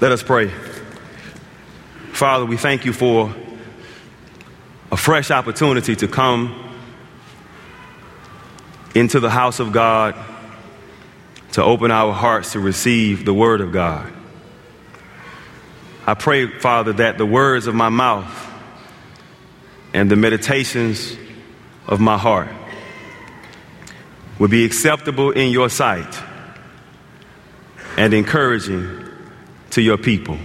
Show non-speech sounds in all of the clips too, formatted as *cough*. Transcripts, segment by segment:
Let us pray. Father, we thank you for a fresh opportunity to come into the house of God, to open our hearts to receive the word of God. I pray, Father, that the words of my mouth and the meditations of my heart will be acceptable in your sight and encouraging to your people.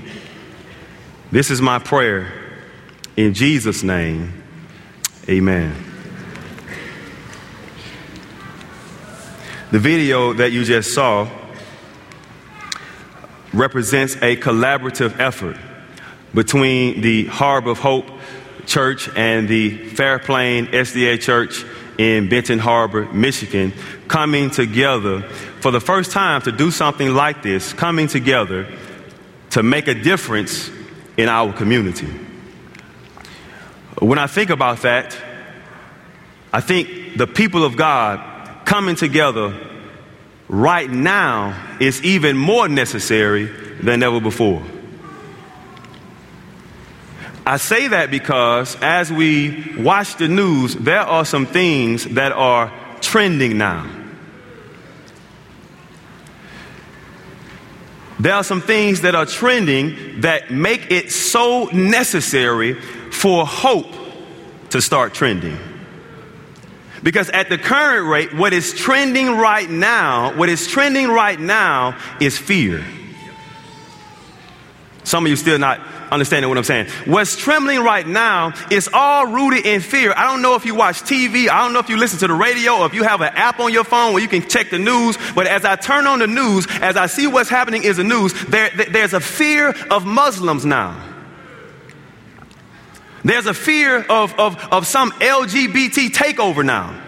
This is my prayer in Jesus' name. Amen. The video that you just saw represents a collaborative effort between the Harbor of Hope Church and the Fairplain SDA Church in Benton Harbor, Michigan, coming together for the first time to do something like this, coming together to make a difference in our community. When I think about that, I think the people of God coming together right now is even more necessary than ever before. I say that because as we watch the news, there are some things that are trending now. There are some things that are trending that make it so necessary for hope to start trending. Because at the current rate, what is trending right now, what is trending right now is fear. Some of you still not understanding what I'm saying. What's trembling right now is all rooted in fear. I don't know if you watch TV, I don't know if you listen to the radio, or if you have an app on your phone where you can check the news, but as I turn on the news, as I see what's happening in the news, there, there's a fear of Muslims now. There's a fear of, of, of some LGBT takeover now.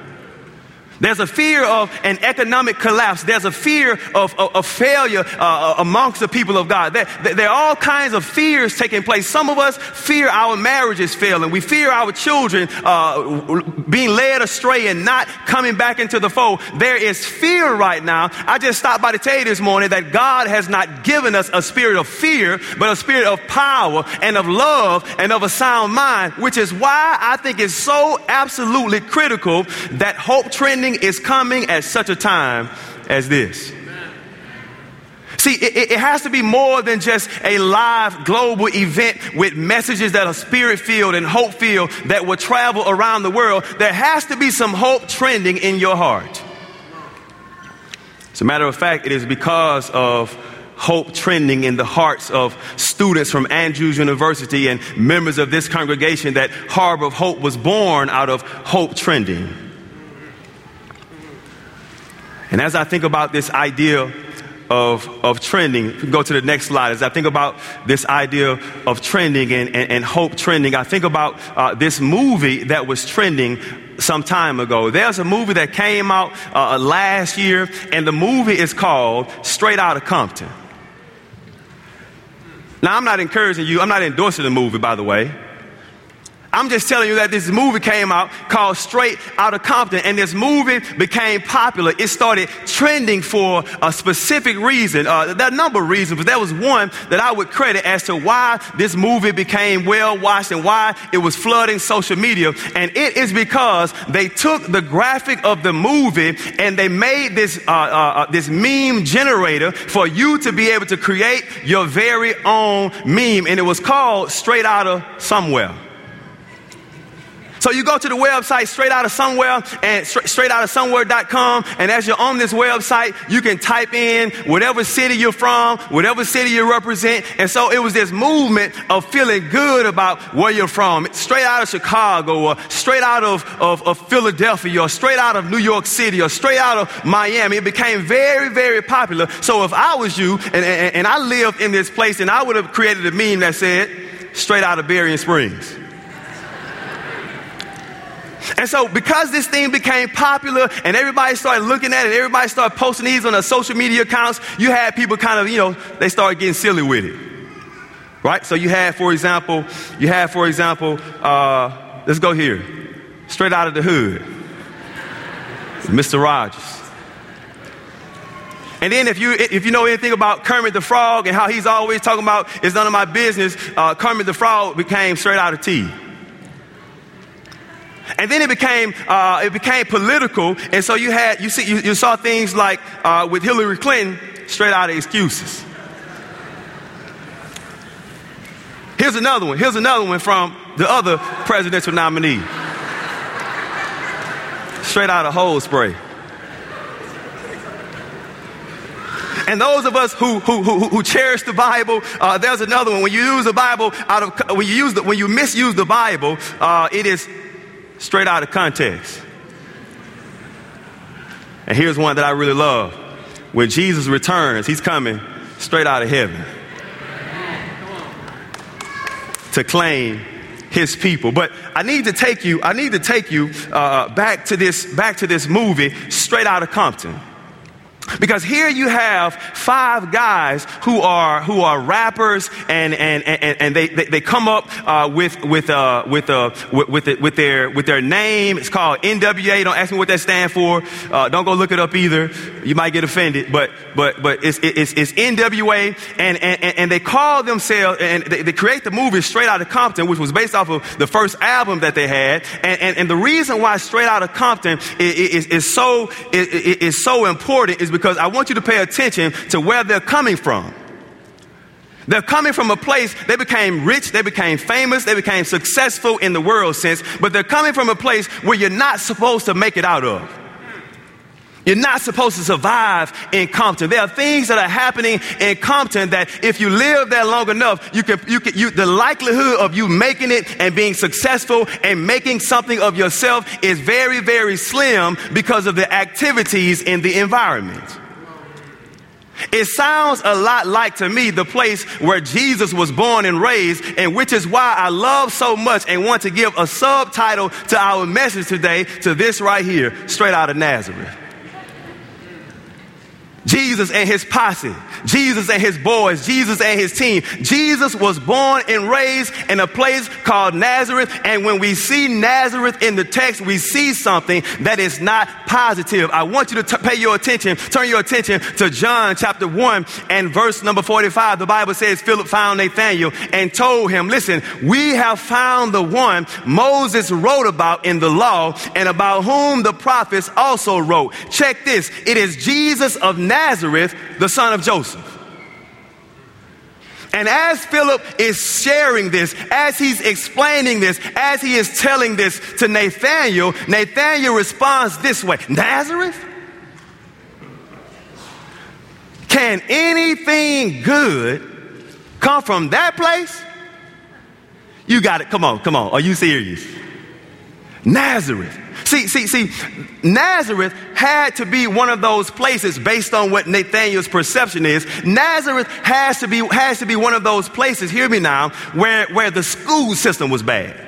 There's a fear of an economic collapse. There's a fear of, of, of failure uh, amongst the people of God. There, there, are all kinds of fears taking place. Some of us fear our marriages failing. We fear our children uh, being led astray and not coming back into the fold. There is fear right now. I just stopped by to tell you this morning that God has not given us a spirit of fear, but a spirit of power and of love and of a sound mind, which is why I think it's so absolutely critical that hope trending is coming at such a time as this. See, it, it, has to be more than just a live global event with messages that are spirit filled and hope filled that will travel around the world. There has to be some hope trending in your heart. As a matter of fact, it is because of hope trending in the hearts of students from Andrews University and members of this congregation that Harbor of Hope was born out of hope trending. And as I think about this idea of, of trending, go to the next slide. As I think about this idea of trending and, and, and hope trending, I think about uh, this movie that was trending some time ago. There's a movie that came out uh, last year, and the movie is called Straight Outta Compton. Now, I'm not encouraging you, I'm not endorsing the movie, by the way. I'm just telling you that this movie came out called Straight Outta Compton, and this movie became popular. It started trending for a specific reason. Uh, there are a number of reasons, but there was one that I would credit as to why this movie became well watched and why it was flooding social media. And it is because they took the graphic of the movie and they made this, uh, uh, uh this meme generator for you to be able to create your very own meme. And it was called Straight Outta Somewhere. So you go to the website straight out of somewhere and straight, out of somewhere.com. And as you're on this website, you can type in whatever city you're from, whatever city you represent. And so it was this movement of feeling good about where you're from. Straight out of Chicago or straight out of, of, of Philadelphia or straight out of New York City or straight out of Miami. It became very, very popular. So if I was you and, and, and I lived in this place and I would have created a meme that said, straight out of Berrien Springs. And so, because this thing became popular and everybody started looking at it, everybody started posting these on their social media accounts, you had people kind of, you know, they started getting silly with it. Right? So, you had, for example, you had, for example, uh, let's go here, straight out of the hood, Mr. Rogers. And then if you, if you know anything about Kermit the Frog and how he's always talking about it's none of my business, uh, Kermit the Frog became straight out of tea. And then it became, uh, it became political. And so you had, you see, you, you saw things like uh, with Hillary Clinton, straight out of excuses. Here's another one. Here's another one from the other presidential nominee. Straight out of hose spray. And those of us who, who, who, who cherish the Bible, uh, there's another one. When you use the Bible out of, when you use the, when you misuse the Bible, uh, it is straight out of context. And here's one that I really love. When Jesus returns, he's coming straight out of heaven to claim his people. But I need to take you, I need to take you uh, back to this, back to this movie, straight out of Compton. Because here you have five guys who are, who are rappers and, and, and, and they, they, they come up uh, with, with, uh, with, uh, with, with, it, with, their, with their name. It's called NWA. Don't ask me what that stands for. Uh, don't go look it up either. You might get offended. But, but, but it's, it's, it's NWA. And, and, and they call themselves, and they, they create the movie Straight Outta Compton, which was based off of the first album that they had. And, and, and the reason why Straight Outta Compton is, is, is so, is, is so important is because I want you to pay attention to where they're coming from. They're coming from a place, they became rich, they became famous, they became successful in the world sense, but they're coming from a place where you're not supposed to make it out of. You're not supposed to survive in Compton. There are things that are happening in Compton that if you live there long enough, you can, you can, you, the likelihood of you making it and being successful and making something of yourself is very, very slim because of the activities in the environment. It sounds a lot like to me the place where Jesus was born and raised, and which is why I love so much and want to give a subtitle to our message today to this right here, straight out of Nazareth. Jesus and his posse, Jesus and his boys, Jesus and his team. Jesus was born and raised in a place called Nazareth. And when we see Nazareth in the text, we see something that is not positive. I want you to t- pay your attention, turn your attention to John chapter 1 and verse number 45. The Bible says Philip found Nathanael and told him, Listen, we have found the one Moses wrote about in the law and about whom the prophets also wrote. Check this. It is Jesus of Nazareth Nazareth, the son of Joseph. And as Philip is sharing this, as he's explaining this, as he is telling this to Nathanael, Nathanael responds this way Nazareth? Can anything good come from that place? You got it. Come on, come on. Are you serious? Nazareth. See, see, see, Nazareth had to be one of those places based on what Nathaniel's perception is. Nazareth has to be, has to be one of those places, hear me now, where, where the school system was bad.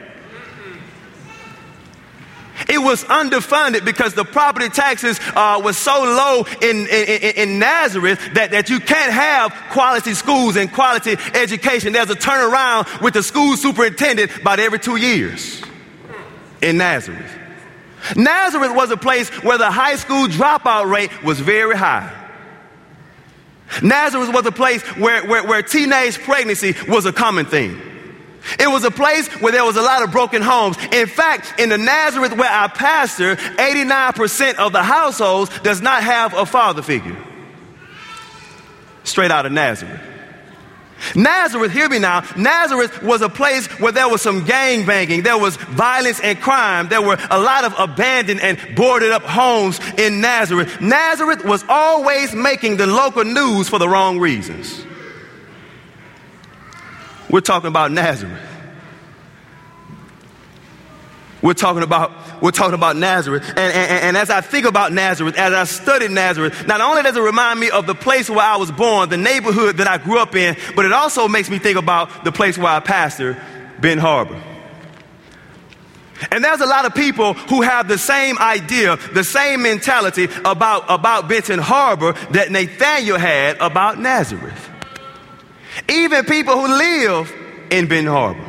It was underfunded because the property taxes uh, was so low in, in, in, Nazareth that, that you can't have quality schools and quality education. There's a turnaround with the school superintendent about every two years in Nazareth. Nazareth was a place where the high school dropout rate was very high. Nazareth was a place where, where, where teenage pregnancy was a common thing. It was a place where there was a lot of broken homes. In fact, in the Nazareth where I pastor, 89% of the households does not have a father figure. Straight out of Nazareth. Nazareth, hear me now. Nazareth was a place where there was some gang banging, there was violence and crime, there were a lot of abandoned and boarded up homes in Nazareth. Nazareth was always making the local news for the wrong reasons. We're talking about Nazareth. We're talking about, we're talking about Nazareth. And, and, and, as I think about Nazareth, as I studied Nazareth, not only does it remind me of the place where I was born, the neighborhood that I grew up in, but it also makes me think about the place where I pastor, Ben Harbor. And there's a lot of people who have the same idea, the same mentality about, about Benton Harbor that Nathaniel had about Nazareth. Even people who live in Ben Harbor.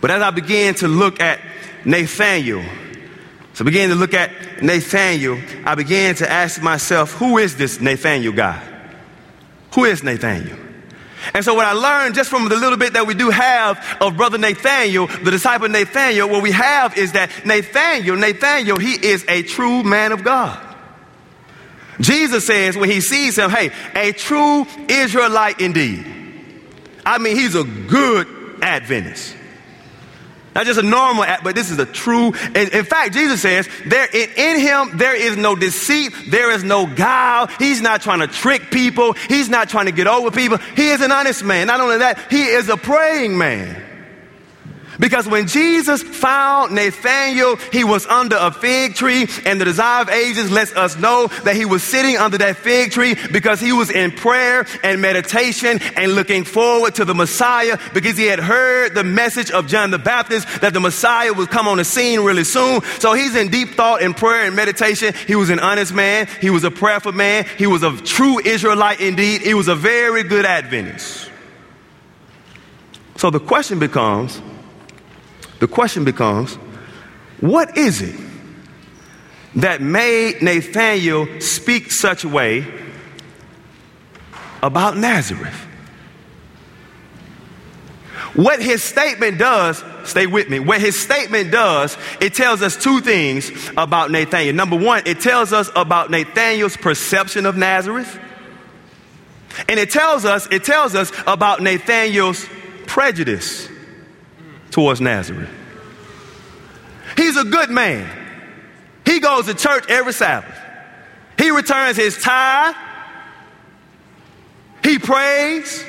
But as I began to look at Nathaniel, So began to look at Nathaniel. I began to ask myself, who is this Nathaniel guy? Who is Nathaniel? And so what I learned just from the little bit that we do have of brother Nathaniel, the disciple Nathaniel, what we have is that Nathaniel, Nathaniel, he is a true man of God. Jesus says when he sees him, hey, a true Israelite indeed. I mean, he's a good Adventist. Not just a normal act, but this is a true. In, in fact, Jesus says, there in, in, him there is no deceit, there is no guile. He's not trying to trick people, he's not trying to get over people. He is an honest man. Not only that, he is a praying man. Because when Jesus found Nathanael, he was under a fig tree, and the desire of ages lets us know that he was sitting under that fig tree because he was in prayer and meditation and looking forward to the Messiah because he had heard the message of John the Baptist that the Messiah would come on the scene really soon. So he's in deep thought and prayer and meditation. He was an honest man, he was a prayerful man, he was a true Israelite indeed, he was a very good Adventist. So the question becomes, the question becomes what is it that made Nathanael speak such a way about Nazareth? What his statement does, stay with me, what his statement does, it tells us two things about Nathanael. Number one, it tells us about Nathanael's perception of Nazareth. And it tells us, it tells us about Nathanael's prejudice towards Nazareth. He's a good man. He goes to church every Sabbath. He returns his tithe. He prays.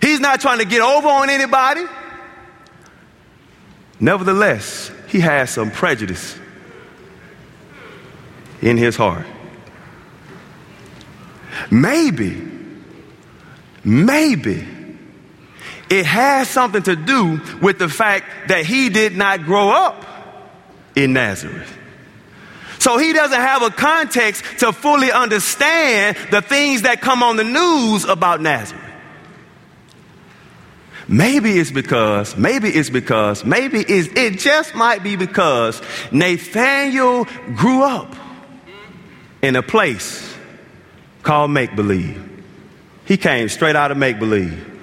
He's not trying to get over on anybody. Nevertheless, he has some prejudice in his heart. Maybe, maybe it has something to do with the fact that he did not grow up in Nazareth. So he doesn't have a context to fully understand the things that come on the news about Nazareth. Maybe it's because, maybe it's because, maybe it's, it just might be because Nathaniel grew up in a place called make believe. He came straight out of make believe.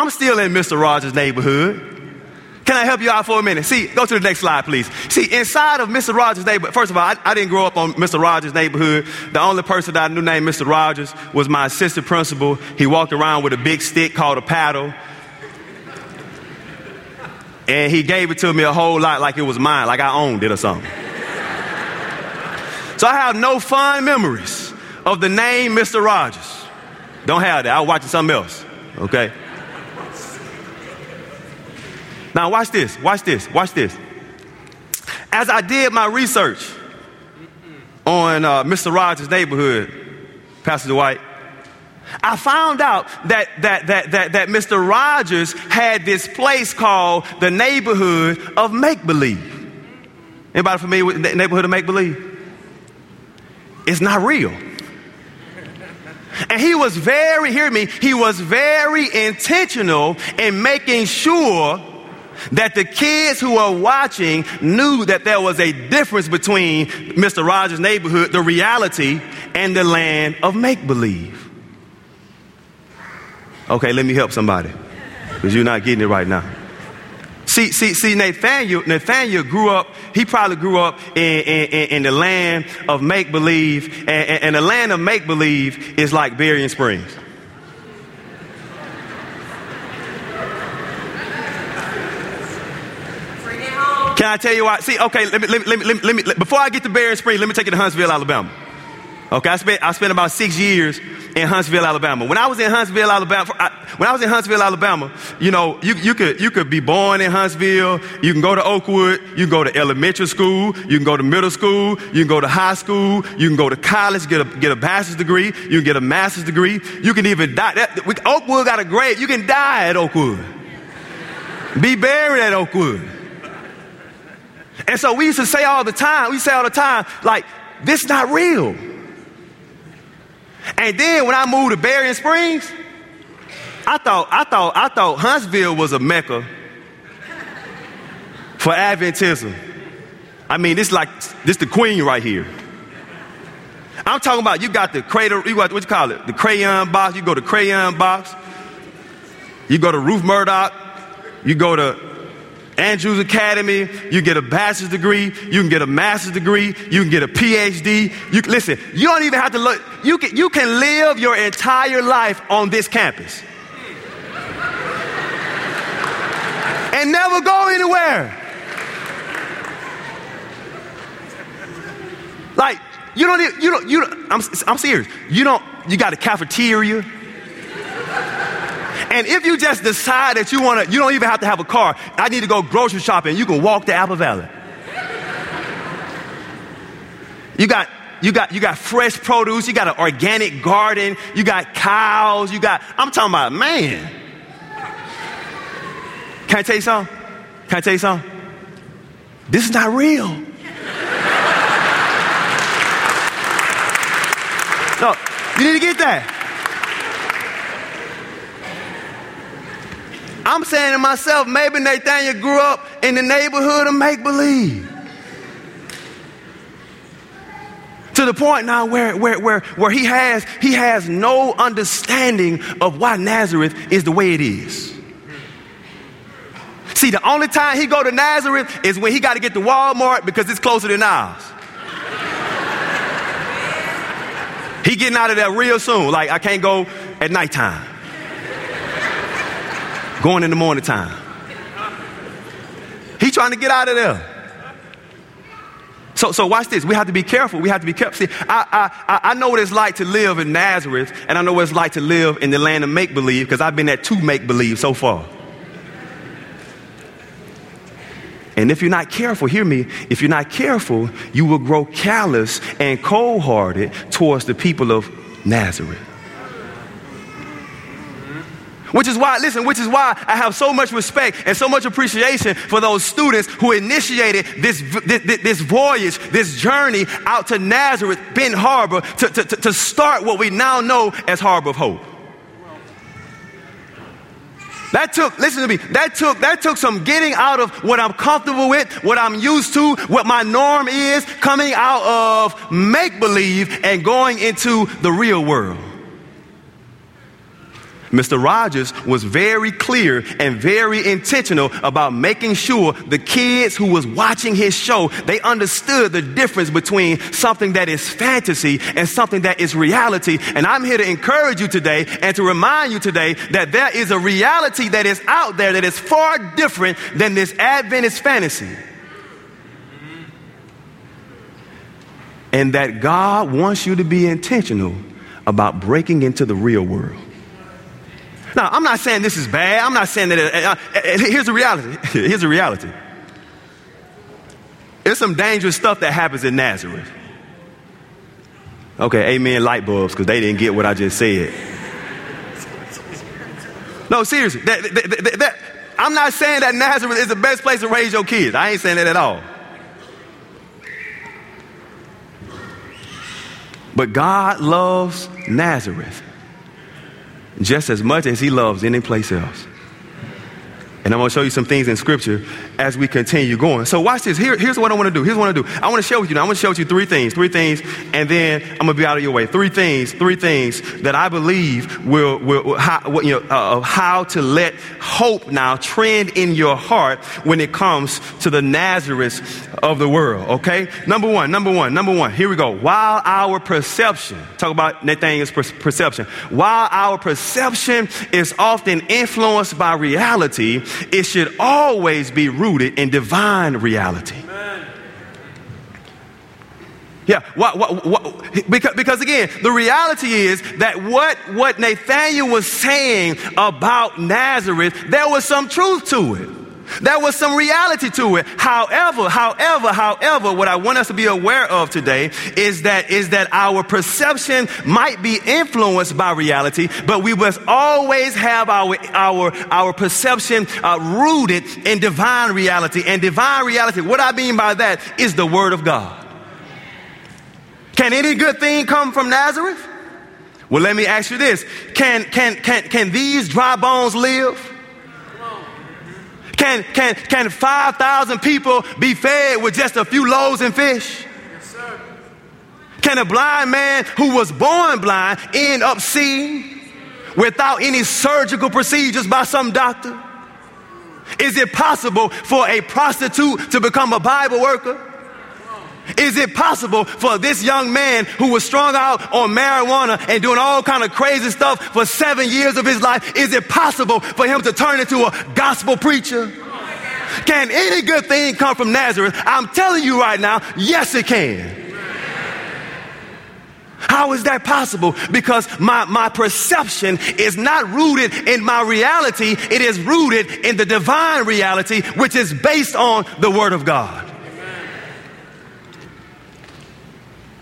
I'm still in Mr. Rogers' neighborhood. Can I help you out for a minute? See, go to the next slide, please. See, inside of Mr. Rogers' neighborhood, first of all, I, I, didn't grow up on Mr. Rogers' neighborhood. The only person that I knew named Mr. Rogers was my assistant principal. He walked around with a big stick called a paddle. And he gave it to me a whole lot like it was mine, like I owned it or something. so I have no fond memories of the name Mr. Rogers. Don't have that. I was watching something else, okay? Now, watch this, watch this, watch this. As I did my research on uh, Mr. Rogers' neighborhood, Pastor Dwight, I found out that, that, that, that, that Mr. Rogers had this place called the neighborhood of make believe. Anybody familiar with the neighborhood of make believe? It's not real. And he was very, hear me, he was very intentional in making sure that the kids who were watching knew that there was a difference between Mr. Rogers' neighborhood, the reality, and the land of make believe. Okay, let me help somebody because you're not getting it right now. See, see, see, Nathaniel, Nathaniel grew up, he probably grew up in, in, in the land of make believe, and, and, and the land of make believe is like Berrien Springs. Can I tell you why? See, okay, let me, let me, let me, let me, before I get to Berrien Springs, let me take you to Huntsville, Alabama. Okay, I spent, I spent about six years in Huntsville, Alabama. When I was in Huntsville, Alabama, I, when I was in Huntsville, Alabama, you know, you, you could, you could be born in Huntsville, you can go to Oakwood, you can go to elementary school, you can go to middle school, you can go to high school, you can go to college, get a, get a bachelor's degree, you can get a master's degree, you can even die. That, Oakwood got a grave, you can die at Oakwood. Be buried at Oakwood. And so we used to say all the time, we say all the time, like, this is not real. And then when I moved to Berrien Springs, I thought, I thought, I thought Huntsville was a mecca for Adventism. I mean, this like this the queen right here. I'm talking about you got the cradle, you got what you call it, the crayon box. You go to crayon box. You go to Ruth Murdoch. You go to Andrews Academy. You get a bachelor's degree. You can get a master's degree. You can get a PhD. You listen. You don't even have to look. You can you can live your entire life on this campus and never go anywhere. Like you don't you don't you don't, I'm I'm serious. You don't you got a cafeteria. And if you just decide that you want to, you don't even have to have a car. I need to go grocery shopping. You can walk to Apple Valley. You got you got you got fresh produce, you got an organic garden, you got cows, you got I'm talking about man. Can I tell you something? Can I tell you something? This is not real. No, you need to get that. I'm saying to myself, maybe Nathaniel grew up in the neighborhood of make believe. To the point now where, where, where, where he, has, he has no understanding of why Nazareth is the way it is. See, the only time he go to Nazareth is when he got to get to Walmart because it's closer than ours. he getting out of there real soon. Like, I can't go at nighttime going in the morning time. He's trying to get out of there. So, so watch this. We have to be careful. We have to be careful. See, I, I, I know what it's like to live in Nazareth, and I know what it's like to live in the land of make believe because I've been at two make believe so far. And if you're not careful, hear me, if you're not careful, you will grow callous and cold hearted towards the people of Nazareth. Which is why, listen, which is why I have so much respect and so much appreciation for those students who initiated this, this, this voyage, this journey out to Nazareth, Ben Harbor, to, to, to start what we now know as Harbor of Hope. That took, listen to me, that took, that took some getting out of what I'm comfortable with, what I'm used to, what my norm is, coming out of make believe and going into the real world. Mr. Rogers was very clear and very intentional about making sure the kids who was watching his show, they understood the difference between something that is fantasy and something that is reality. And I'm here to encourage you today and to remind you today that there is a reality that is out there that is far different than this Adventist fantasy. And that God wants you to be intentional about breaking into the real world. Now, I'm not saying this is bad. I'm not saying that. Uh, uh, uh, here's the reality. *laughs* Here's the reality. There's some dangerous stuff that happens in Nazareth. Okay, amen, light bulbs, because they didn't get what I just said. No, seriously. That, that, that, I'm not saying that Nazareth is the best place to raise your kids. I ain't saying that at all. But God loves Nazareth just as much as he loves any place else. And I'm going to show you some things in scripture as we continue going. So watch this. Here, here's what I want to do. Here's what I want to do. I want to share with you now. I want to share with you three things, three things, and then I'm going to be out of your way. Three things, three things that I believe will, will, will how, you know, uh, how to let hope now trend in your heart when it comes to the Nazareth of the world. Okay. Number one, number one, number one. Here we go. While our perception, talk about Nathaniel's perception. While our perception is often influenced by reality, it should always be rooted in divine reality. Yeah, what, what, what, because, because again, the reality is that what, what Nathaniel was saying about Nazareth, there was some truth to it. There was some reality to it. However, however, however, what I want us to be aware of today is that, is that our perception might be influenced by reality, but we must always have our, our, our perception uh, rooted in divine reality. And divine reality, what I mean by that is the Word of God. Can any good thing come from Nazareth? Well, let me ask you this. Can, can, can, can these dry bones live? Can, can, can 5,000 people be fed with just a few loaves and fish? Can a blind man who was born blind end up seeing without any surgical procedures by some doctor? Is it possible for a prostitute to become a Bible worker? Is it possible for this young man who was strung out on marijuana and doing all kind of crazy stuff for seven years of his life? Is it possible for him to turn into a gospel preacher? Can any good thing come from Nazareth? I'm telling you right now, yes, it can. How is that possible? Because my, my perception is not rooted in my reality, it is rooted in the divine reality, which is based on the Word of God.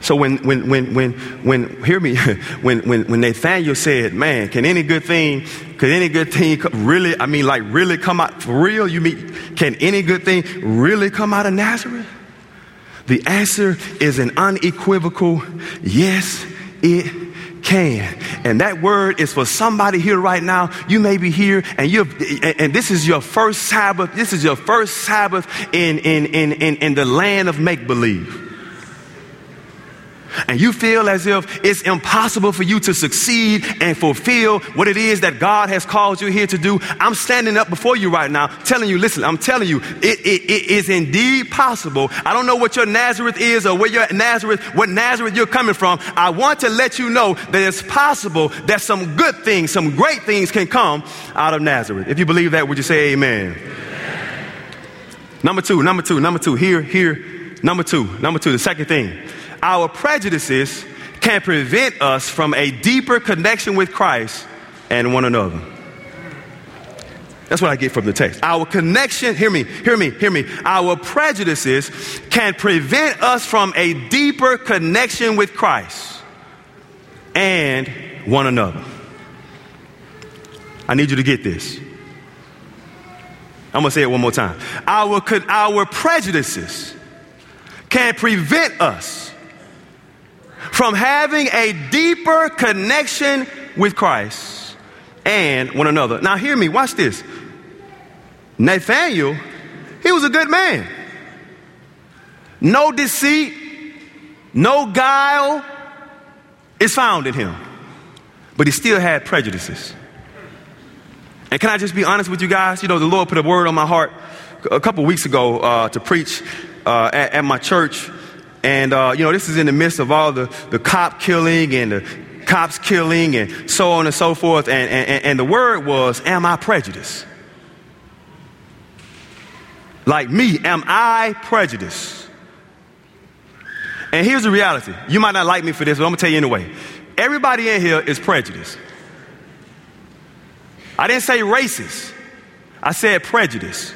So when, when, when, when, when, hear me, *laughs* when, when, when Nathaniel said, man, can any good thing, could any good thing really, I mean, like really come out for real? You mean, can any good thing really come out of Nazareth? The answer is an unequivocal yes, it can. And that word is for somebody here right now. You may be here and you and this is your first Sabbath. This is your first Sabbath in in in in, in the land of make believe and you feel as if it's impossible for you to succeed and fulfill what it is that God has called you here to do, I'm standing up before you right now telling you, listen, I'm telling you, it, it, it is indeed possible. I don't know what your Nazareth is or where your Nazareth, what Nazareth you're coming from. I want to let you know that it's possible that some good things, some great things can come out of Nazareth. If you believe that, would you say amen? amen. Number two, number two, number two, here, here, number two, number two, the second thing our prejudices can prevent us from a deeper connection with Christ and one another. That's what I get from the text. Our connection, hear me, hear me, hear me. Our prejudices can prevent us from a deeper connection with Christ and one another. I need you to get this. I'm going to say it one more time. Our, our prejudices can prevent us from having a deeper connection with Christ and one another. Now, hear me, watch this. Nathaniel, he was a good man. No deceit, no guile is found in him. But he still had prejudices. And can I just be honest with you guys? You know, the Lord put a word on my heart a couple weeks ago uh, to preach uh, at, at my church. And, uh, you know, this is in the midst of all the, the cop killing and the cops killing and so on and so forth. And, and, and the word was, Am I prejudiced? Like me, am I prejudiced? And here's the reality. You might not like me for this, but I'm going to tell you anyway. Everybody in here is prejudiced. I didn't say racist, I said prejudice.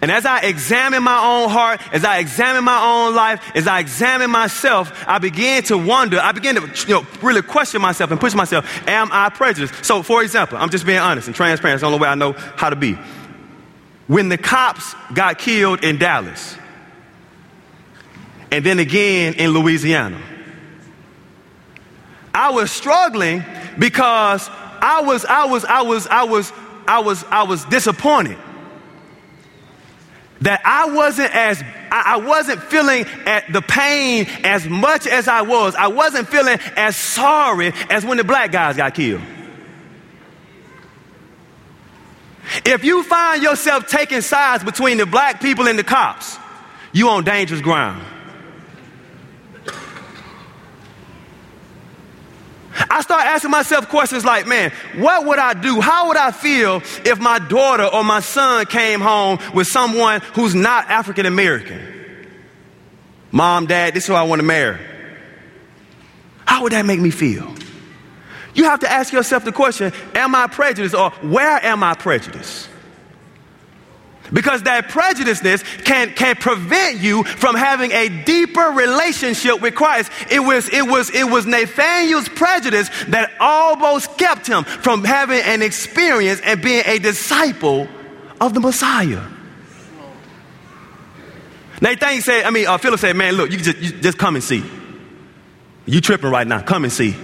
And as I examine my own heart, as I examine my own life, as I examine myself, I began to wonder, I began to you know, really question myself and push myself, am I prejudiced? So, for example, I'm just being honest and transparent. It's the only way I know how to be. When the cops got killed in Dallas, and then again in Louisiana, I was struggling because I was, I was, I was, I was, I was, I was disappointed that I wasn't as I wasn't feeling at the pain as much as I was. I wasn't feeling as sorry as when the black guys got killed. If you find yourself taking sides between the black people and the cops, you on dangerous ground. I start asking myself questions like, man, what would I do? How would I feel if my daughter or my son came home with someone who's not African American? Mom, dad, this is who I want to marry. How would that make me feel? You have to ask yourself the question, am I prejudiced or where am I prejudiced? Because that prejudiceness can, can prevent you from having a deeper relationship with Christ. It was, it was, it was Nathaniel's prejudice that almost kept him from having an experience and being a disciple of the Messiah. Nathaniel said, I mean, uh, Philip said, man, look, you just, you just come and see. You tripping right now. Come and see.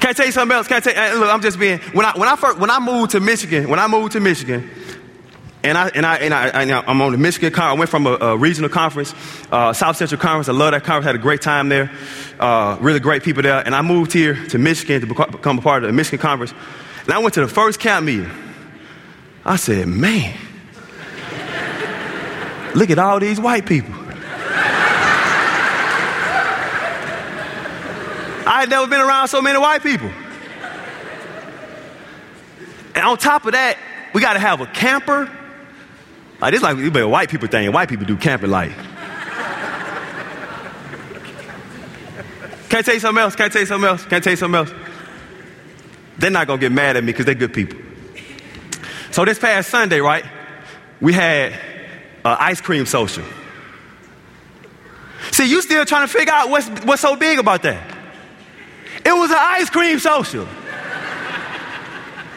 Can I tell you something else? Can I tell you, look, I'm just being, when I, when I first, when I moved to Michigan, when I moved to Michigan, and I, and I, and I, I am on the Michigan conference. I went from a, a regional conference, uh, South Central Conference. I love that conference. Had a great time there. Uh, really great people there. And I moved here to Michigan to become a part of the Michigan conference. And I went to the first camp meeting. I said, man, look at all these white people. I had never been around so many white people. And on top of that, we got to have a camper. Like this, like a white people thing. White people do camping like. Can I tell you something else? Can I tell you something else? Can I tell you something else? They're not gonna get mad at me because they're good people. So this past Sunday, right? We had an ice cream social. See, you still trying to figure out what's what's so big about that. It was an ice cream social.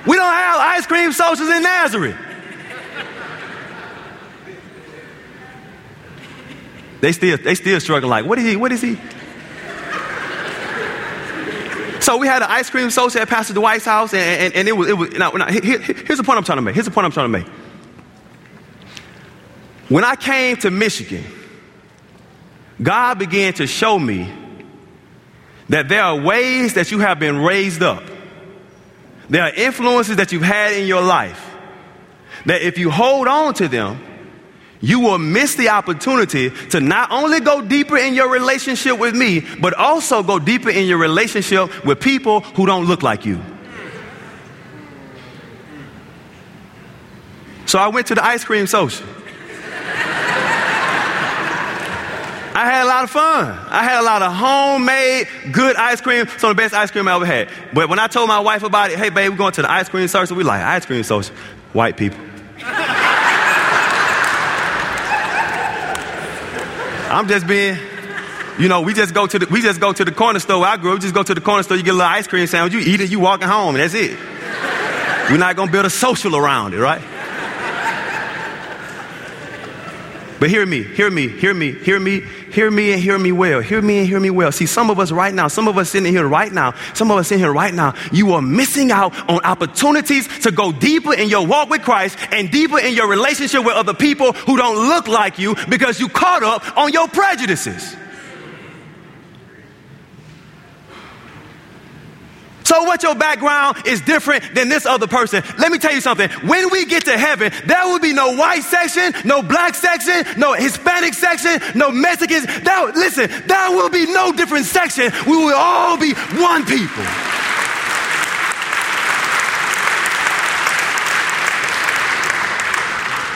We don't have ice cream socials in Nazareth. They still, they still struggling like, what is he, what is he? So we had an ice cream social at Pastor Dwight's house, and, and, and it was, it was now, now here, here's the point I'm trying to make. Here's the point I'm trying to make. When I came to Michigan, God began to show me that there are ways that you have been raised up. There are influences that you've had in your life that if you hold on to them, you will miss the opportunity to not only go deeper in your relationship with me, but also go deeper in your relationship with people who don't look like you. So I went to the ice cream social. I had a lot of fun. I had a lot of homemade, good ice cream. Some of the best ice cream I ever had. But when I told my wife about it, hey, babe, we're going to the ice cream social. We like ice cream social. White people. *laughs* I'm just being, you know, we just go to the we just go to the corner store where I grew. We just go to the corner store, you get a little ice cream sandwich, you eat it, you walking home, and that's it. We're not gonna build a social around it, right? But hear me, hear me, hear me, hear me, hear me, and hear me well. Hear me and hear me well. See, some of us right now, some of us sitting here right now, some of us sitting here right now, you are missing out on opportunities to go deeper in your walk with Christ and deeper in your relationship with other people who don't look like you because you caught up on your prejudices. So, what your background is different than this other person. Let me tell you something. When we get to heaven, there will be no white section, no black section, no Hispanic section, no Mexicans. There, listen, there will be no different section. We will all be one people.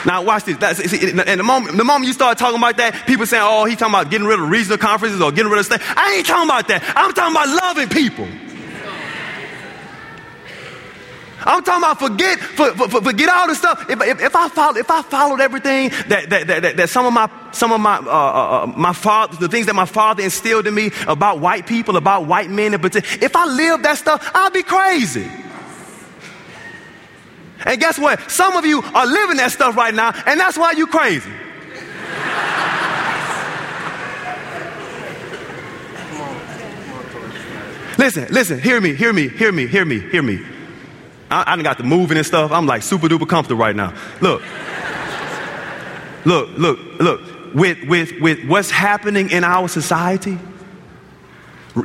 Now watch this. That's, and the moment, the moment you start talking about that, people saying, "Oh, he's talking about getting rid of regional conferences or getting rid of stuff." I ain't talking about that. I'm talking about loving people. I'm talking about forget, for, for, forget all the stuff. If, if, if, I followed, if I followed everything that, that, that, that some of my, some of my, uh, uh, uh, my father, the things that my father instilled in me about white people, about white men in particular, if I lived that stuff, I'd be crazy. And guess what? Some of you are living that stuff right now, and that's why you crazy. listen, listen, hear me, hear me, hear me, hear me, hear me. I, I got the moving and stuff. I'm like super duper comfortable right now. Look, look, look, look. With, with, with what's happening in our society,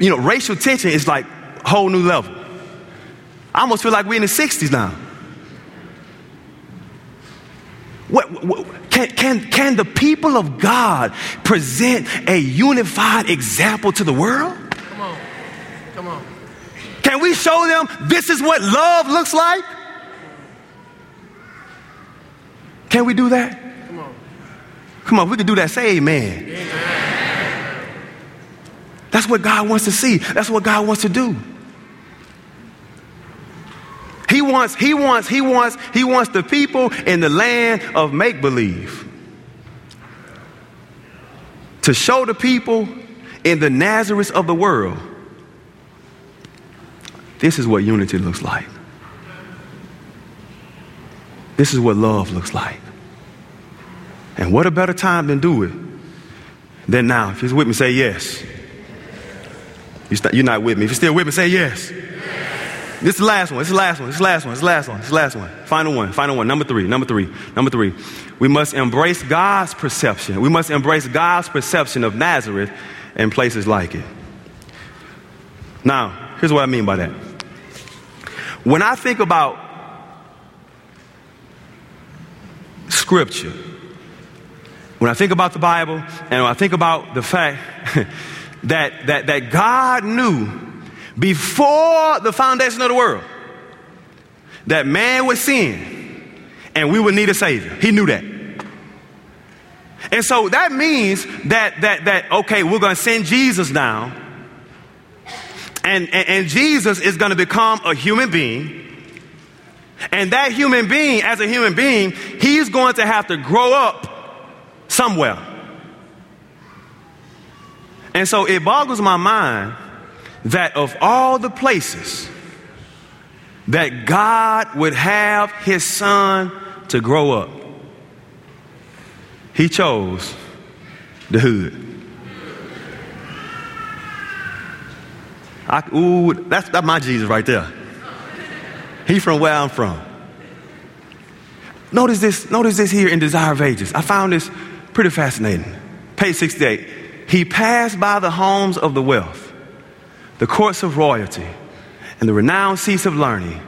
you know, racial tension is like whole new level. I almost feel like we're in the 60s now. What, what, can, can, can the people of God present a unified example to the world? Come on. Come on. Can we show them this is what love looks like? Can we do that? Come on. Come on, we can do that. Say amen. amen. That's what God wants to see. That's what God wants to do. He wants, he wants, he wants, he wants the people in the land of make believe to show the people in the Nazareth of the world this is what unity looks like. This is what love looks like. And what a better time than do it than now. If you're with me, say yes. You're not with me. If you're still with me, say yes. This is the last one. This is the last one. This is the last one. This is the last one. This is the last one. Final one. Final one. Number three. Number three. Number three. We must embrace God's perception. We must embrace God's perception of Nazareth and places like it. Now, here's what I mean by that. When I think about Scripture, when I think about the Bible, and when I think about the fact *laughs* that, that, that God knew before the foundation of the world that man would sin and we would need a Savior, He knew that. And so that means that, that, that okay, we're going to send Jesus down, and, and, and Jesus is going to become a human being. And that human being, as a human being, he's going to have to grow up somewhere. And so it boggles my mind that of all the places that God would have his son to grow up, he chose the hood. I, ooh, that's, that's my Jesus right there. He from where I'm from. Notice this, notice this here in Desire of Ages. I found this pretty fascinating. Page 68. He passed by the homes of the wealth, the courts of royalty, and the renowned seats of learning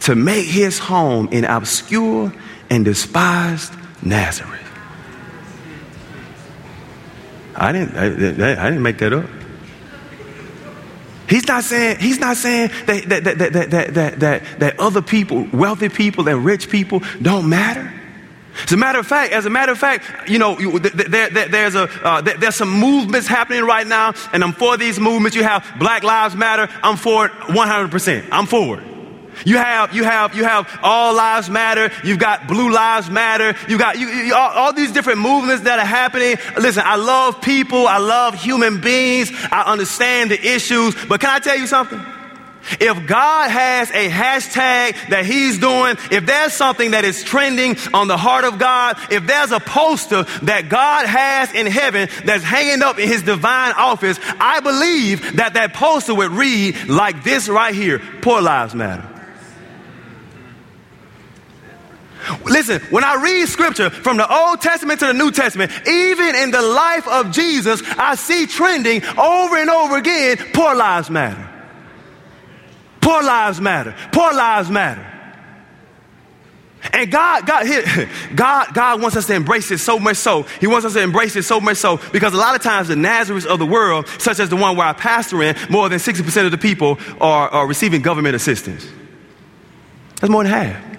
to make his home in obscure and despised Nazareth. I didn't, I, I didn't make that up. He's not saying, he's not saying that, that, that, that, that, that, that, other people, wealthy people and rich people don't matter. As a matter of fact, as a matter of fact, you know, there, there, there's a uh, there, there's some movements happening right now, and I'm for these movements. You have Black Lives Matter. I'm for it 100. percent I'm for it. You have, you have, you have all lives matter. You've got blue lives matter. You've got you, you, all, all, these different movements that are happening. Listen, I love people. I love human beings. I understand the issues. But can I tell you something? If God has a hashtag that He's doing, if there's something that is trending on the heart of God, if there's a poster that God has in heaven that's hanging up in His divine office, I believe that that poster would read like this right here Poor Lives Matter. Listen, when I read scripture from the Old Testament to the New Testament, even in the life of Jesus, I see trending over and over again poor lives matter. Poor lives matter. Poor lives matter. And God, God, *laughs* God, God wants us to embrace it so much so. He wants us to embrace it so much so because a lot of times the Nazareth of the world, such as the one where I pastor in, more than 60% of the people are, are receiving government assistance. That's more than half.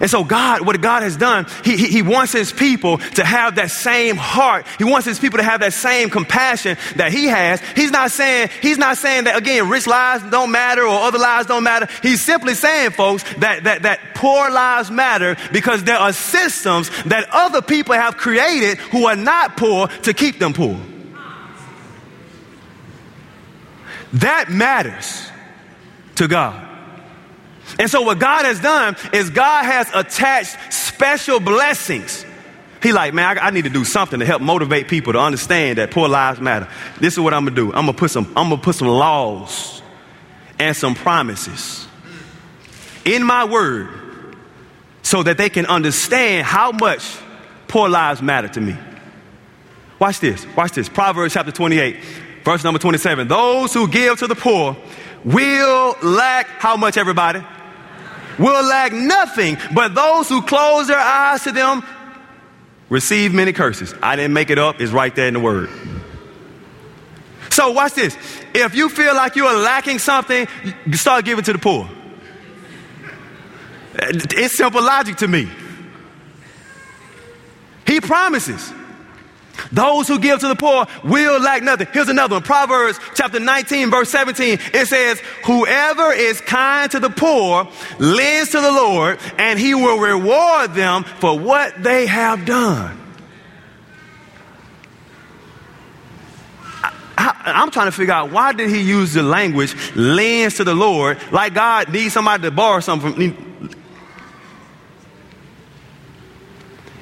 And so, God, what God has done, he, he, he, wants His people to have that same heart. He wants His people to have that same compassion that He has. He's not saying, He's not saying that, again, rich lives don't matter or other lives don't matter. He's simply saying, folks, that, that, that poor lives matter because there are systems that other people have created who are not poor to keep them poor. That matters to God. And so what God has done is God has attached special blessings. He like, man, I, I, need to do something to help motivate people to understand that poor lives matter. This is what I'm gonna do. I'm gonna put some, I'm gonna put some laws and some promises in my word so that they can understand how much poor lives matter to me. Watch this, watch this. Proverbs chapter 28, verse number 27. Those who give to the poor will lack how much, everybody? Will lack nothing, but those who close their eyes to them receive many curses. I didn't make it up, it's right there in the word. So, watch this. If you feel like you are lacking something, start giving to the poor. It's simple logic to me. He promises. Those who give to the poor will lack nothing. Here's another one. Proverbs chapter 19, verse 17. It says, Whoever is kind to the poor lends to the Lord, and he will reward them for what they have done. I, am trying to figure out why did he use the language lends to the Lord like God needs somebody to borrow something from.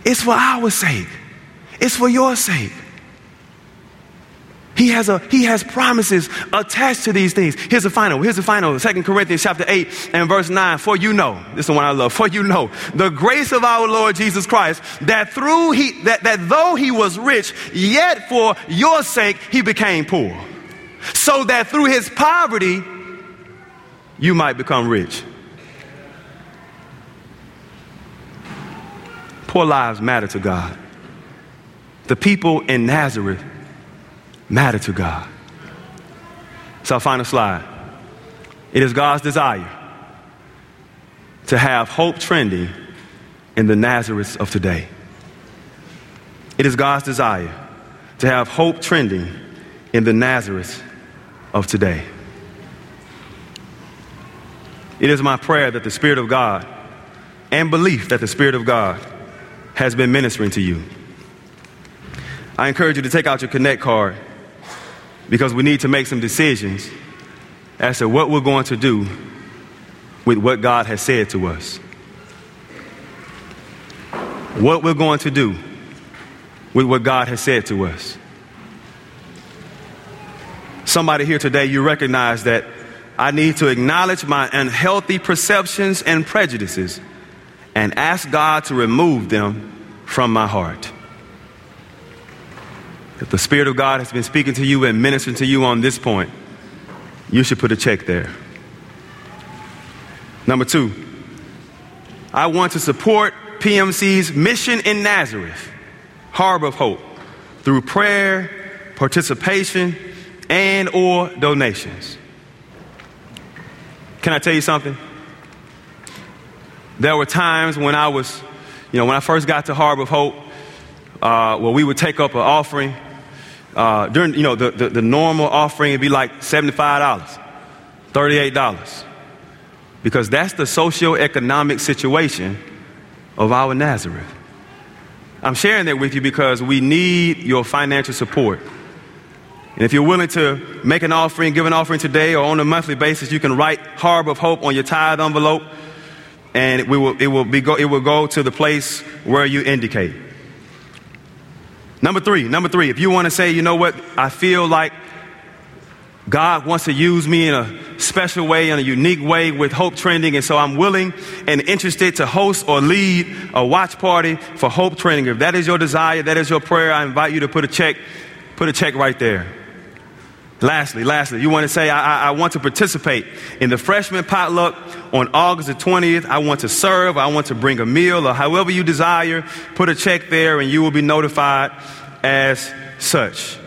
It's for our sake. It's for your sake. He has, a, he has promises attached to these things. Here's the final. Here's the final. 2 Corinthians chapter 8 and verse 9. For you know, this is the one I love. For you know the grace of our Lord Jesus Christ, that through he, that, that though he was rich, yet for your sake he became poor. So that through his poverty you might become rich. Poor lives matter to God. The people in Nazareth matter to God. It's our final slide. It is God's desire to have hope trending in the Nazareth of today. It is God's desire to have hope trending in the Nazareth of today. It is my prayer that the Spirit of God and belief that the Spirit of God has been ministering to you. I encourage you to take out your Connect card because we need to make some decisions as to what we're going to do with what God has said to us. What we're going to do with what God has said to us. Somebody here today, you recognize that I need to acknowledge my unhealthy perceptions and prejudices and ask God to remove them from my heart. If the Spirit of God has been speaking to you and ministering to you on this point, you should put a check there. Number two, I want to support PMC's mission in Nazareth, Harbor of Hope, through prayer, participation, and or donations. Can I tell you something? There were times when I was, you know, when I first got to Harbor of Hope, uh, where we would take up an offering uh, during, you know, the, the, the normal offering would be like $75, $38. Because that's the socioeconomic situation of our Nazareth. I'm sharing that with you because we need your financial support. And if you're willing to make an offering, give an offering today or on a monthly basis, you can write Harbor of Hope on your tithe envelope and it will, it will, be go, it will go to the place where you indicate. Number three, number three, if you want to say, you know what, I feel like God wants to use me in a special way, in a unique way with Hope Trending, and so I'm willing and interested to host or lead a watch party for Hope Trending. If that is your desire, that is your prayer, I invite you to put a check, put a check right there. Lastly, lastly, you want to say, I, I, I, want to participate in the freshman potluck on August the 20th. I want to serve. I want to bring a meal or however you desire. Put a check there and you will be notified as such.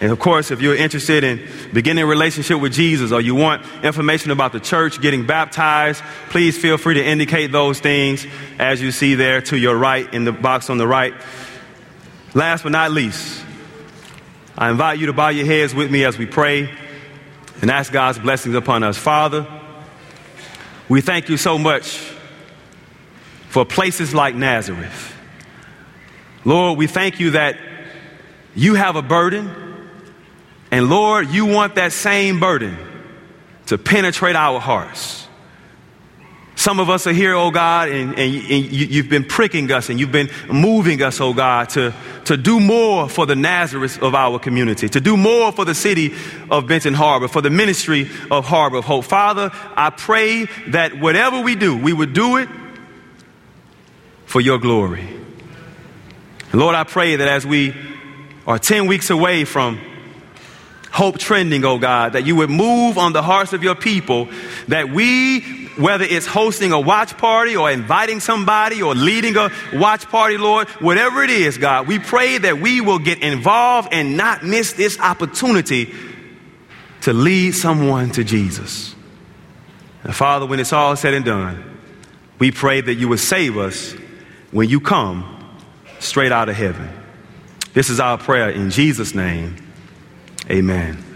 And of course, if you're interested in beginning a relationship with Jesus or you want information about the church, getting baptized, please feel free to indicate those things as you see there to your right in the box on the right. Last but not least, I invite you to bow your heads with me as we pray and ask God's blessings upon us. Father, we thank you so much for places like Nazareth. Lord, we thank you that you have a burden, and Lord, you want that same burden to penetrate our hearts. Some of us are here, oh God, and, and, you, have been pricking us and you've been moving us, oh God, to, to do more for the Nazareth of our community, to do more for the city of Benton Harbor, for the ministry of Harbor of Hope. Father, I pray that whatever we do, we would do it for your glory. Lord, I pray that as we are 10 weeks away from hope trending, oh God, that you would move on the hearts of your people, that we whether it's hosting a watch party or inviting somebody or leading a watch party, Lord, whatever it is, God, we pray that we will get involved and not miss this opportunity to lead someone to Jesus. And Father, when it's all said and done, we pray that you will save us when you come straight out of heaven. This is our prayer in Jesus' name. Amen.